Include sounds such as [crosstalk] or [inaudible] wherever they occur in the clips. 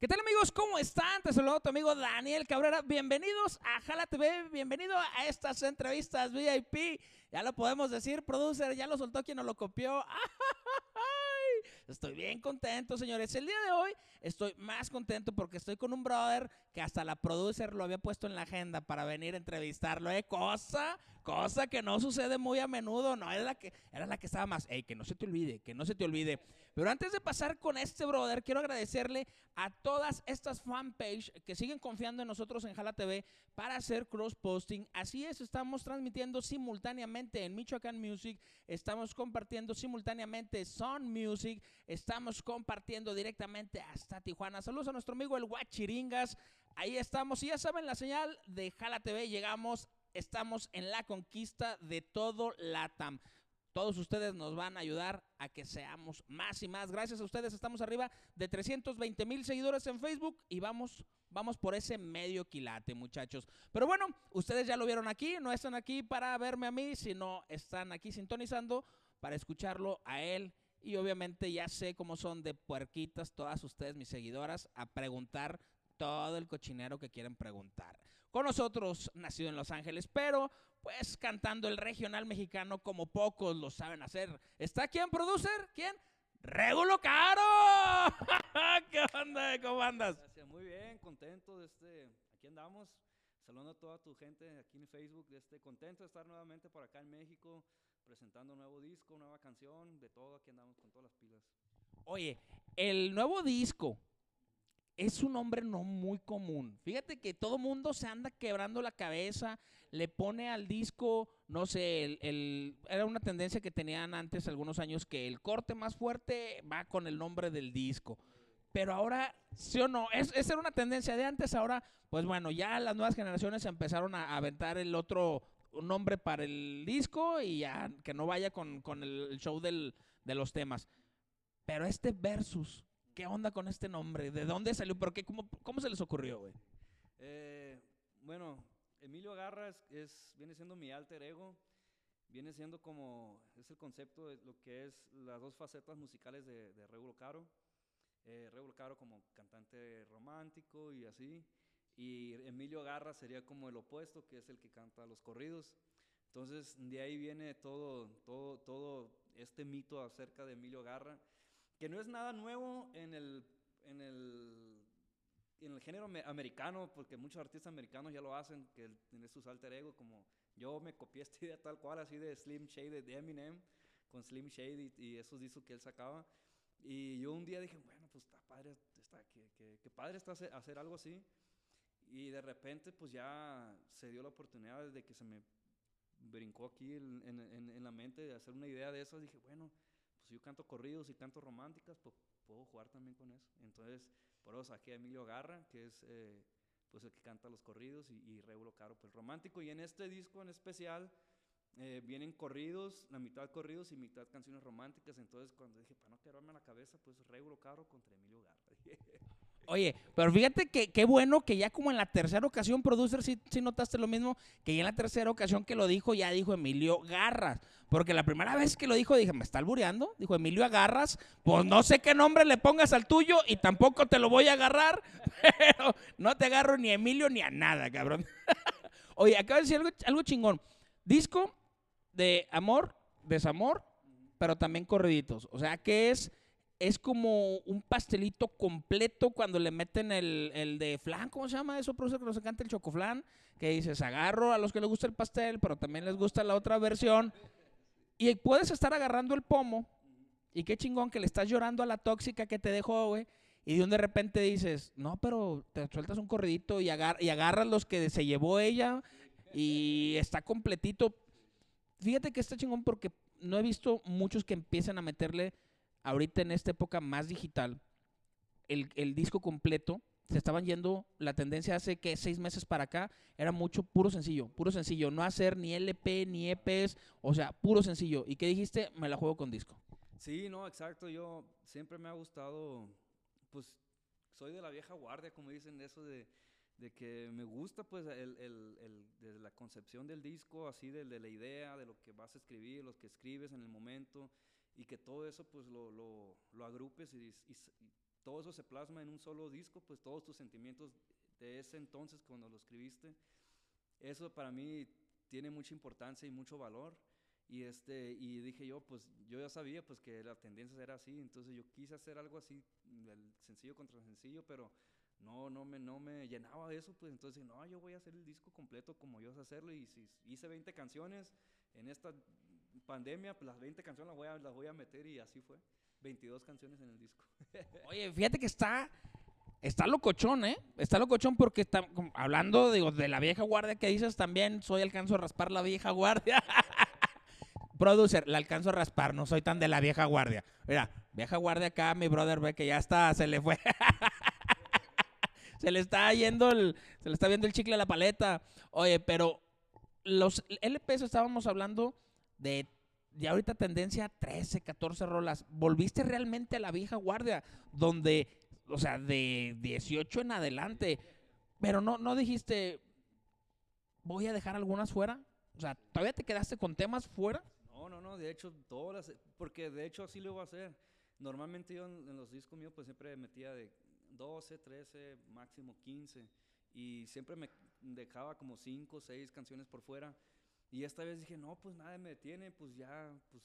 ¿Qué tal amigos? ¿Cómo están? Te saludo tu amigo Daniel Cabrera. Bienvenidos a Jala TV, bienvenido a estas entrevistas VIP. Ya lo podemos decir, producer, ya lo soltó quien nos lo copió. [laughs] Estoy bien contento, señores. El día de hoy estoy más contento porque estoy con un brother que hasta la producer lo había puesto en la agenda para venir a entrevistarlo. ¿eh? Cosa, cosa que no sucede muy a menudo. No, era la que, era la que estaba más. Ey, que no se te olvide, que no se te olvide. Pero antes de pasar con este brother, quiero agradecerle a todas estas fanpage que siguen confiando en nosotros en Jala TV para hacer cross posting. Así es, estamos transmitiendo simultáneamente en Michoacán Music, estamos compartiendo simultáneamente Son Music, estamos compartiendo directamente hasta Tijuana. Saludos a nuestro amigo el Guachiringas. Ahí estamos. Y ya saben, la señal de Jala TV llegamos. Estamos en la conquista de todo LATAM. Todos ustedes nos van a ayudar a que seamos más y más. Gracias a ustedes estamos arriba de 320 mil seguidores en Facebook y vamos, vamos por ese medio quilate, muchachos. Pero bueno, ustedes ya lo vieron aquí, no están aquí para verme a mí, sino están aquí sintonizando para escucharlo a él. Y obviamente ya sé cómo son de puerquitas todas ustedes, mis seguidoras, a preguntar todo el cochinero que quieren preguntar. Con nosotros, nacido en Los Ángeles, pero pues cantando el regional mexicano como pocos lo saben hacer. ¿Está quién, producer? ¿Quién? ¡Regulo Caro! [laughs] ¿Qué onda? ¿Cómo andas? Gracias, muy bien, contento de este, aquí andamos, saludando a toda tu gente aquí en Facebook, de este, contento de estar nuevamente por acá en México, presentando un nuevo disco, nueva canción, de todo, aquí andamos con todas las pilas. Oye, el nuevo disco es un nombre no muy común. Fíjate que todo mundo se anda quebrando la cabeza, le pone al disco, no sé, el, era una tendencia que tenían antes algunos años que el corte más fuerte va con el nombre del disco. Pero ahora, sí o no, es, esa era una tendencia de antes, ahora, pues bueno, ya las nuevas generaciones empezaron a aventar el otro nombre para el disco y ya que no vaya con, con el, show del- de los temas. Pero este versus, ¿qué onda con este nombre? ¿De dónde salió? ¿Por qué? ¿Cómo, cómo se les ocurrió, güey? Eh, bueno, Emilio Garra es, es- viene siendo mi alter ego, viene siendo como, es el concepto de lo que es las dos facetas musicales de, de Regulo Caro. Eh, Regulo Caro como cantante romántico y así, y Emilio Garra sería como el opuesto, que es el que canta los corridos. Entonces, de ahí viene todo, todo, todo este mito acerca de Emilio Garra, que no es nada nuevo en el, en el, en el género me- americano, porque muchos artistas americanos ya lo hacen, que el- tiene sus alter ego, como yo me copié esta idea tal cual, así de Slim Shady, de Eminem, con Slim Shady y esos discos que él sacaba. Y yo un día dije, bueno, pues está padre, está, que, que, que padre está hacer, hacer algo así. Y de repente, pues ya se dio la oportunidad de que se me brincó aquí en, en- la mente de hacer una idea de esas. Dije, bueno, pues yo canto corridos y canto románticas, pues puedo jugar también con eso. Entonces, por eso saqué a Emilio Garra, que es eh, pues el que canta los corridos, y, y Regulo Caro, pues romántico. Y en este disco en especial eh, vienen corridos, la mitad corridos y mitad canciones románticas. Entonces, cuando dije, para no quedarme la cabeza, pues Regulo Caro contra Emilio Garra. [laughs] Oye, pero fíjate que qué bueno que ya como en la tercera ocasión, producer, si notaste lo mismo, que ya en la tercera ocasión que lo dijo, ya dijo Emilio Garras. Porque la primera vez que lo dijo, dije, ¿me está albureando? Dijo Emilio Agarras. Pues no sé qué nombre le pongas al tuyo y tampoco te lo voy a agarrar, [laughs] pero no te agarro ni a Emilio ni a nada, cabrón. [laughs] Oye, acabo de decir algo, algo chingón. Disco de amor, desamor, pero también corriditos. O sea, que es, es como un pastelito completo cuando le meten el, el de flan, ¿cómo se llama eso? Eso que nos encanta el chocoflan, que dices, agarro a los que les gusta el pastel, pero también les gusta la otra versión. Y puedes estar agarrando el pomo, y qué chingón que le estás llorando a la tóxica que te dejó, güey. Y de un de repente dices, no, pero te sueltas un corridito y, agar y agarras los que se llevó ella y está completito. Fíjate que está chingón porque no he visto muchos que empiecen a meterle ahorita en esta época más digital el, disco completo. Se estaban yendo, la tendencia hace que seis meses para acá era mucho puro sencillo, puro sencillo, no hacer ni LP ni EPs, o sea, puro sencillo. ¿Y qué dijiste? Me la juego con disco. Sí, no, exacto. Yo siempre me ha gustado, pues soy de la vieja guardia, como dicen, eso de, de que me gusta, pues, el, el, el- de la concepción del disco, así de, de la idea, de lo que vas a escribir, lo que escribes en el momento, y que todo eso, pues, lo, lo, lo agrupes y todo eso se plasma en un solo disco, pues todos tus sentimientos de ese entonces cuando lo escribiste, eso para mí tiene mucha importancia y mucho valor. Y, este, y dije yo, pues yo ya sabía pues que la tendencia era así, entonces yo quise hacer algo así, el sencillo contra sencillo, pero no, no me, no me llenaba de eso, pues entonces no, yo voy a hacer el disco completo como yo sé hacerlo y si hice 20 canciones en esta pandemia, pues las 20 canciones las voy a, las voy a meter y así fue. 22 canciones en el disco. [laughs] Oye, fíjate que está, está locochón, ¿eh? Está locochón porque está, hablando digo, de la vieja guardia que dices también, soy alcanzo a raspar la vieja guardia. [laughs] Producer, la alcanzo a raspar, no soy tan de la vieja guardia. Mira, vieja guardia acá, mi brother ve que ya está, se le fue. [laughs] se le está yendo el, se le está viendo el chicle a la paleta. Oye, pero los LPs estábamos hablando de ya ahorita tendencia 13, 14 rolas. Volviste realmente a la vieja guardia, donde, o sea, de 18 en adelante, pero no, no dijiste, voy a dejar algunas fuera. O sea, ¿todavía te quedaste con temas fuera? No, no, no, de hecho, todas porque de hecho así lo iba a hacer. Normalmente yo en, los discos míos pues siempre metía de 12, 13, máximo 15 y siempre me dejaba como 5, 6 canciones por fuera y esta vez dije, no, pues nada me detiene, pues ya, pues,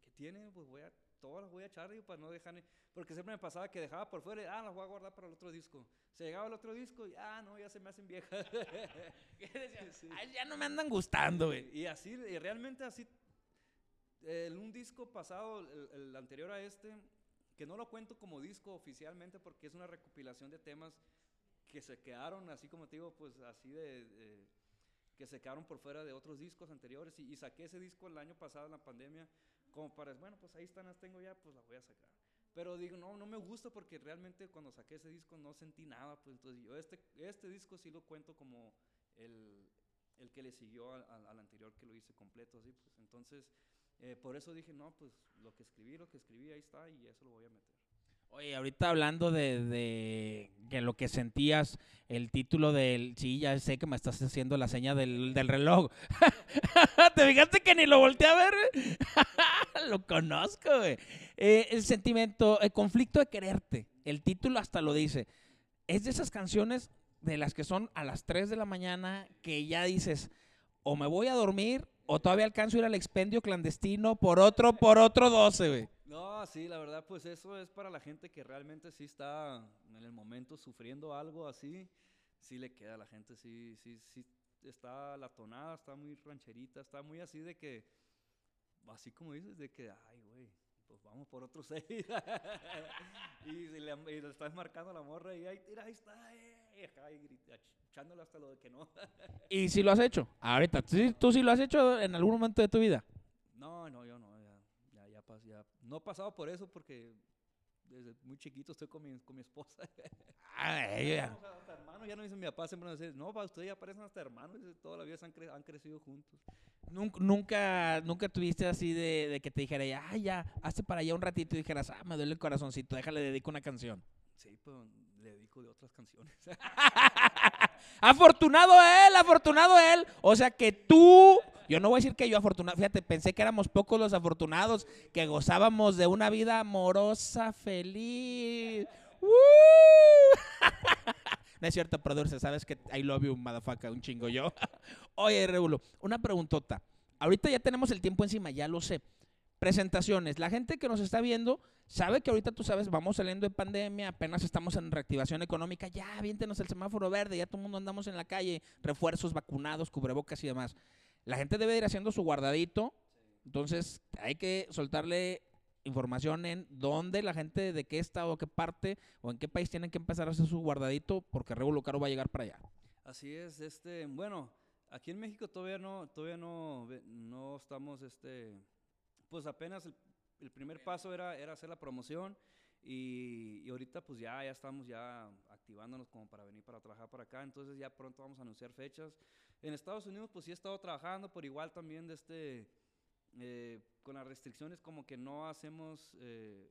¿qué tiene? Pues voy a, todas las voy a echar, para no dejar, porque siempre me pasaba que dejaba por fuera, y, ah, las voy a guardar para el otro disco. Se llegaba el otro disco y, ah, no, ya se me hacen viejas. [laughs] Ay, ya no me andan gustando, güey. Y así, y realmente así, en un disco pasado, el, anterior a este, que no lo cuento como disco oficialmente porque es una recopilación de temas que se quedaron, así como te digo, pues así de que se quedaron por fuera de otros discos anteriores y, saqué ese disco el año pasado en la pandemia como para, bueno, pues ahí están, las tengo ya, pues las voy a sacar. Pero digo, no, no me gusta porque realmente cuando saqué ese disco no sentí nada, pues entonces yo este, este disco sí lo cuento como el, el que le siguió al, al, anterior que lo hice completo, así, pues entonces eh, por eso dije, no, pues lo que escribí, lo que escribí, ahí está y eso lo voy a meter. Oye, ahorita hablando de, de, que lo que sentías, el título del... Sí, ya sé que me estás haciendo la seña del, del reloj. [laughs] ¿Te fijaste que ni lo volteé a ver? [laughs] lo conozco, güey. Eh, el sentimiento, el conflicto de quererte. El título hasta lo dice. Es de esas canciones de las que son a las 3 de la mañana que ya dices, o me voy a dormir o todavía alcanzo a ir al expendio clandestino por otro, por otro 12, güey. No, sí, la verdad, pues eso es para la gente que realmente sí está en el momento sufriendo algo así. Sí le queda a la gente, sí, sí, sí está la tonada, está muy rancherita, está muy así de que, así como dices, de que, ay, güey, pues vamos por otro [laughs] seis. [laughs] y, le, y, estás marcando la morra y ahí, tira, ahí está, eh, [laughs] echándole hasta lo de que no. [laughs] ¿Y si lo has hecho? Ahorita, ¿tú sí lo has hecho en algún momento de tu vida? No, no, yo no ya, no he pasado por eso porque desde muy chiquito estoy con mi, con mi esposa. [laughs] Ay, ya. Hasta hermanos, ya no dicen mi papá, siempre nos dice, no, ustedes ya parecen hasta hermanos, toda la vida han, han crecido juntos. Nunca, nunca tuviste así de, de que te dijera, ah, ya, hazte para allá un ratito y dijeras, ah, me duele el corazoncito, déjale, dedico una canción. Sí, pues le dedico de otras canciones. [laughs] afortunado él, afortunado él. O sea que tú yo no voy a decir que yo afortunado, fíjate, pensé que éramos pocos los afortunados, que gozábamos de una vida amorosa, feliz. [laughs] no es cierto, producer, sabes que I love you, motherfucker, un chingo yo. [laughs] Oye, Regulo, una preguntota. Ahorita ya tenemos el tiempo encima, ya lo sé. Presentaciones. La gente que nos está viendo sabe que ahorita tú sabes, vamos saliendo de pandemia, apenas estamos en reactivación económica, ya viéntenos el semáforo verde, ya todo el mundo andamos en la calle, refuerzos, vacunados, cubrebocas y demás la gente debe ir haciendo su guardadito. Entonces, hay que soltarle información en dónde la gente, de qué estado, qué parte o en qué país tienen que empezar a hacer su guardadito porque Revolucaro Caro va a llegar para allá. Así es, este, bueno, aquí en México todavía no, todavía no, no estamos, este, pues apenas el, primer paso era, era hacer la promoción y, y, ahorita pues ya, ya estamos ya activándonos como para venir para trabajar para acá, entonces ya pronto vamos a anunciar fechas. En Estados Unidos pues sí he estado trabajando, pero igual también de este, eh, con las restricciones como que no hacemos, eh,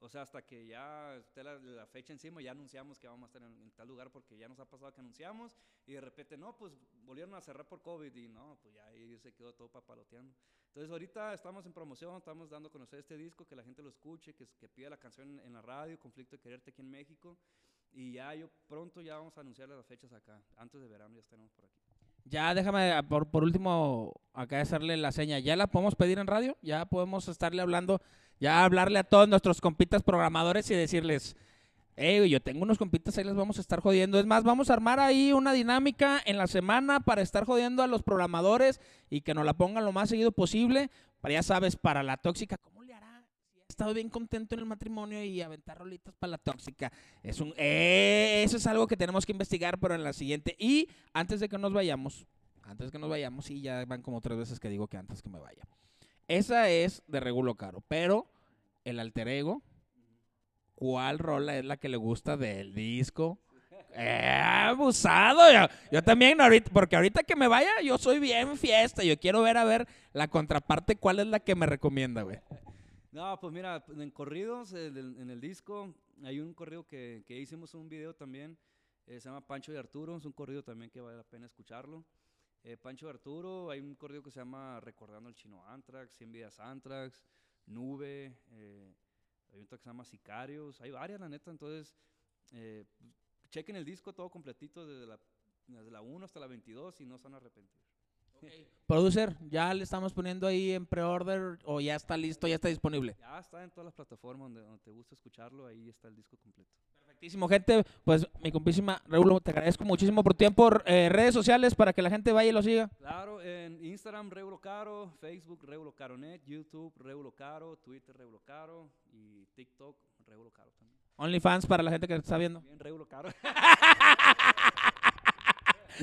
o sea, hasta que ya esté la, fecha encima, ya anunciamos que vamos a estar en, tal lugar porque ya nos ha pasado que anunciamos y de repente, no, pues volvieron a cerrar por COVID y no, pues ya ahí se quedó todo papaloteando. Entonces ahorita estamos en promoción, estamos dando a conocer este disco, que la gente lo escuche, que, que pida la canción en la radio, Conflicto de Quererte aquí en México. Y ya yo pronto ya vamos a anunciar las fechas acá. Antes de verano ya estaremos por aquí. Ya déjame, ah, por, por último, acá hacerle la seña. ¿Ya la podemos pedir en radio? Ya podemos estarle hablando, ya hablarle a todos nuestros compitas programadores y decirles, yo tengo unos compitas, ahí les vamos a estar jodiendo. Es más, vamos a armar ahí una dinámica en la semana para estar jodiendo a los programadores y que nos la pongan lo más seguido posible. Para, ya sabes, para la tóxica, ¿cómo le hará? Si ha estado bien contento en el matrimonio y aventar rolitas para la tóxica. Es un, eh, eso es algo que tenemos que investigar, pero en la siguiente. Y antes de que nos vayamos, antes de que nos vayamos, y ya van como tres veces que digo que antes que me vaya. Esa es de Regulo Caro, pero el alter ego, ¿cuál rola es la que le gusta del disco? Eh, abusado. Yo, yo también, ahorita, porque ahorita que me vaya, yo soy bien fiesta. Yo quiero ver a ver la contraparte, cuál es la que me recomienda, güey. No, pues mira, en corridos, en el, disco, hay un corrido que, que hicimos un video también, eh, se llama Pancho y Arturo, es un corrido también que vale la pena escucharlo. Eh, Pancho y Arturo, hay un corrido que se llama Recordando el Chino Antrax, 100 Vidas Antrax, Nube, eh, hay que se llama Sicarios, hay varias, la neta, entonces eh, chequen el disco todo completito desde la, desde la 1 hasta la 22 y no se van a arrepentir. Producer, ya le estamos poniendo ahí en pre-order o ya está listo, ya está disponible. Ya está en todas las plataformas donde, donde te gusta escucharlo, ahí está el disco completo. Perfectísimo, gente. Pues mi compísima Raúl, te agradezco muchísimo por tiempo. Eh, redes sociales para que la gente vaya y lo siga. Claro, en Instagram Reulo Caro, Facebook Reulo Caronet, YouTube Reulo Caro, Twitter Reulo Caro y TikTok Reulo Caro también. OnlyFans para la gente que está viendo. Bien Reulo Caro. [laughs]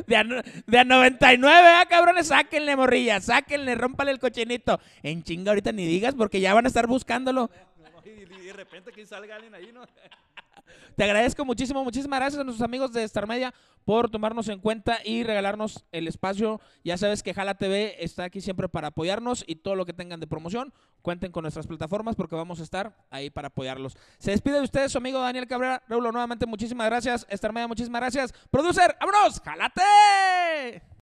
De a, de a 99, ah, cabrones, sáquenle, morrilla, sáquenle, rómpale el cochinito. En chinga ahorita ni digas porque ya van a estar buscándolo. [laughs] y, y de repente que salga alguien ahí, ¿no? Te agradezco muchísimo, muchísimas gracias a nuestros amigos de Star Media por tomarnos en cuenta y regalarnos el espacio. Ya sabes que Jala TV está aquí siempre para apoyarnos y todo lo que tengan de promoción, cuenten con nuestras plataformas porque vamos a estar ahí para apoyarlos. Se despide de ustedes su amigo Daniel Cabrera. Reulo, nuevamente muchísimas gracias. Star Media, muchísimas gracias. Producer, vámonos, jalate.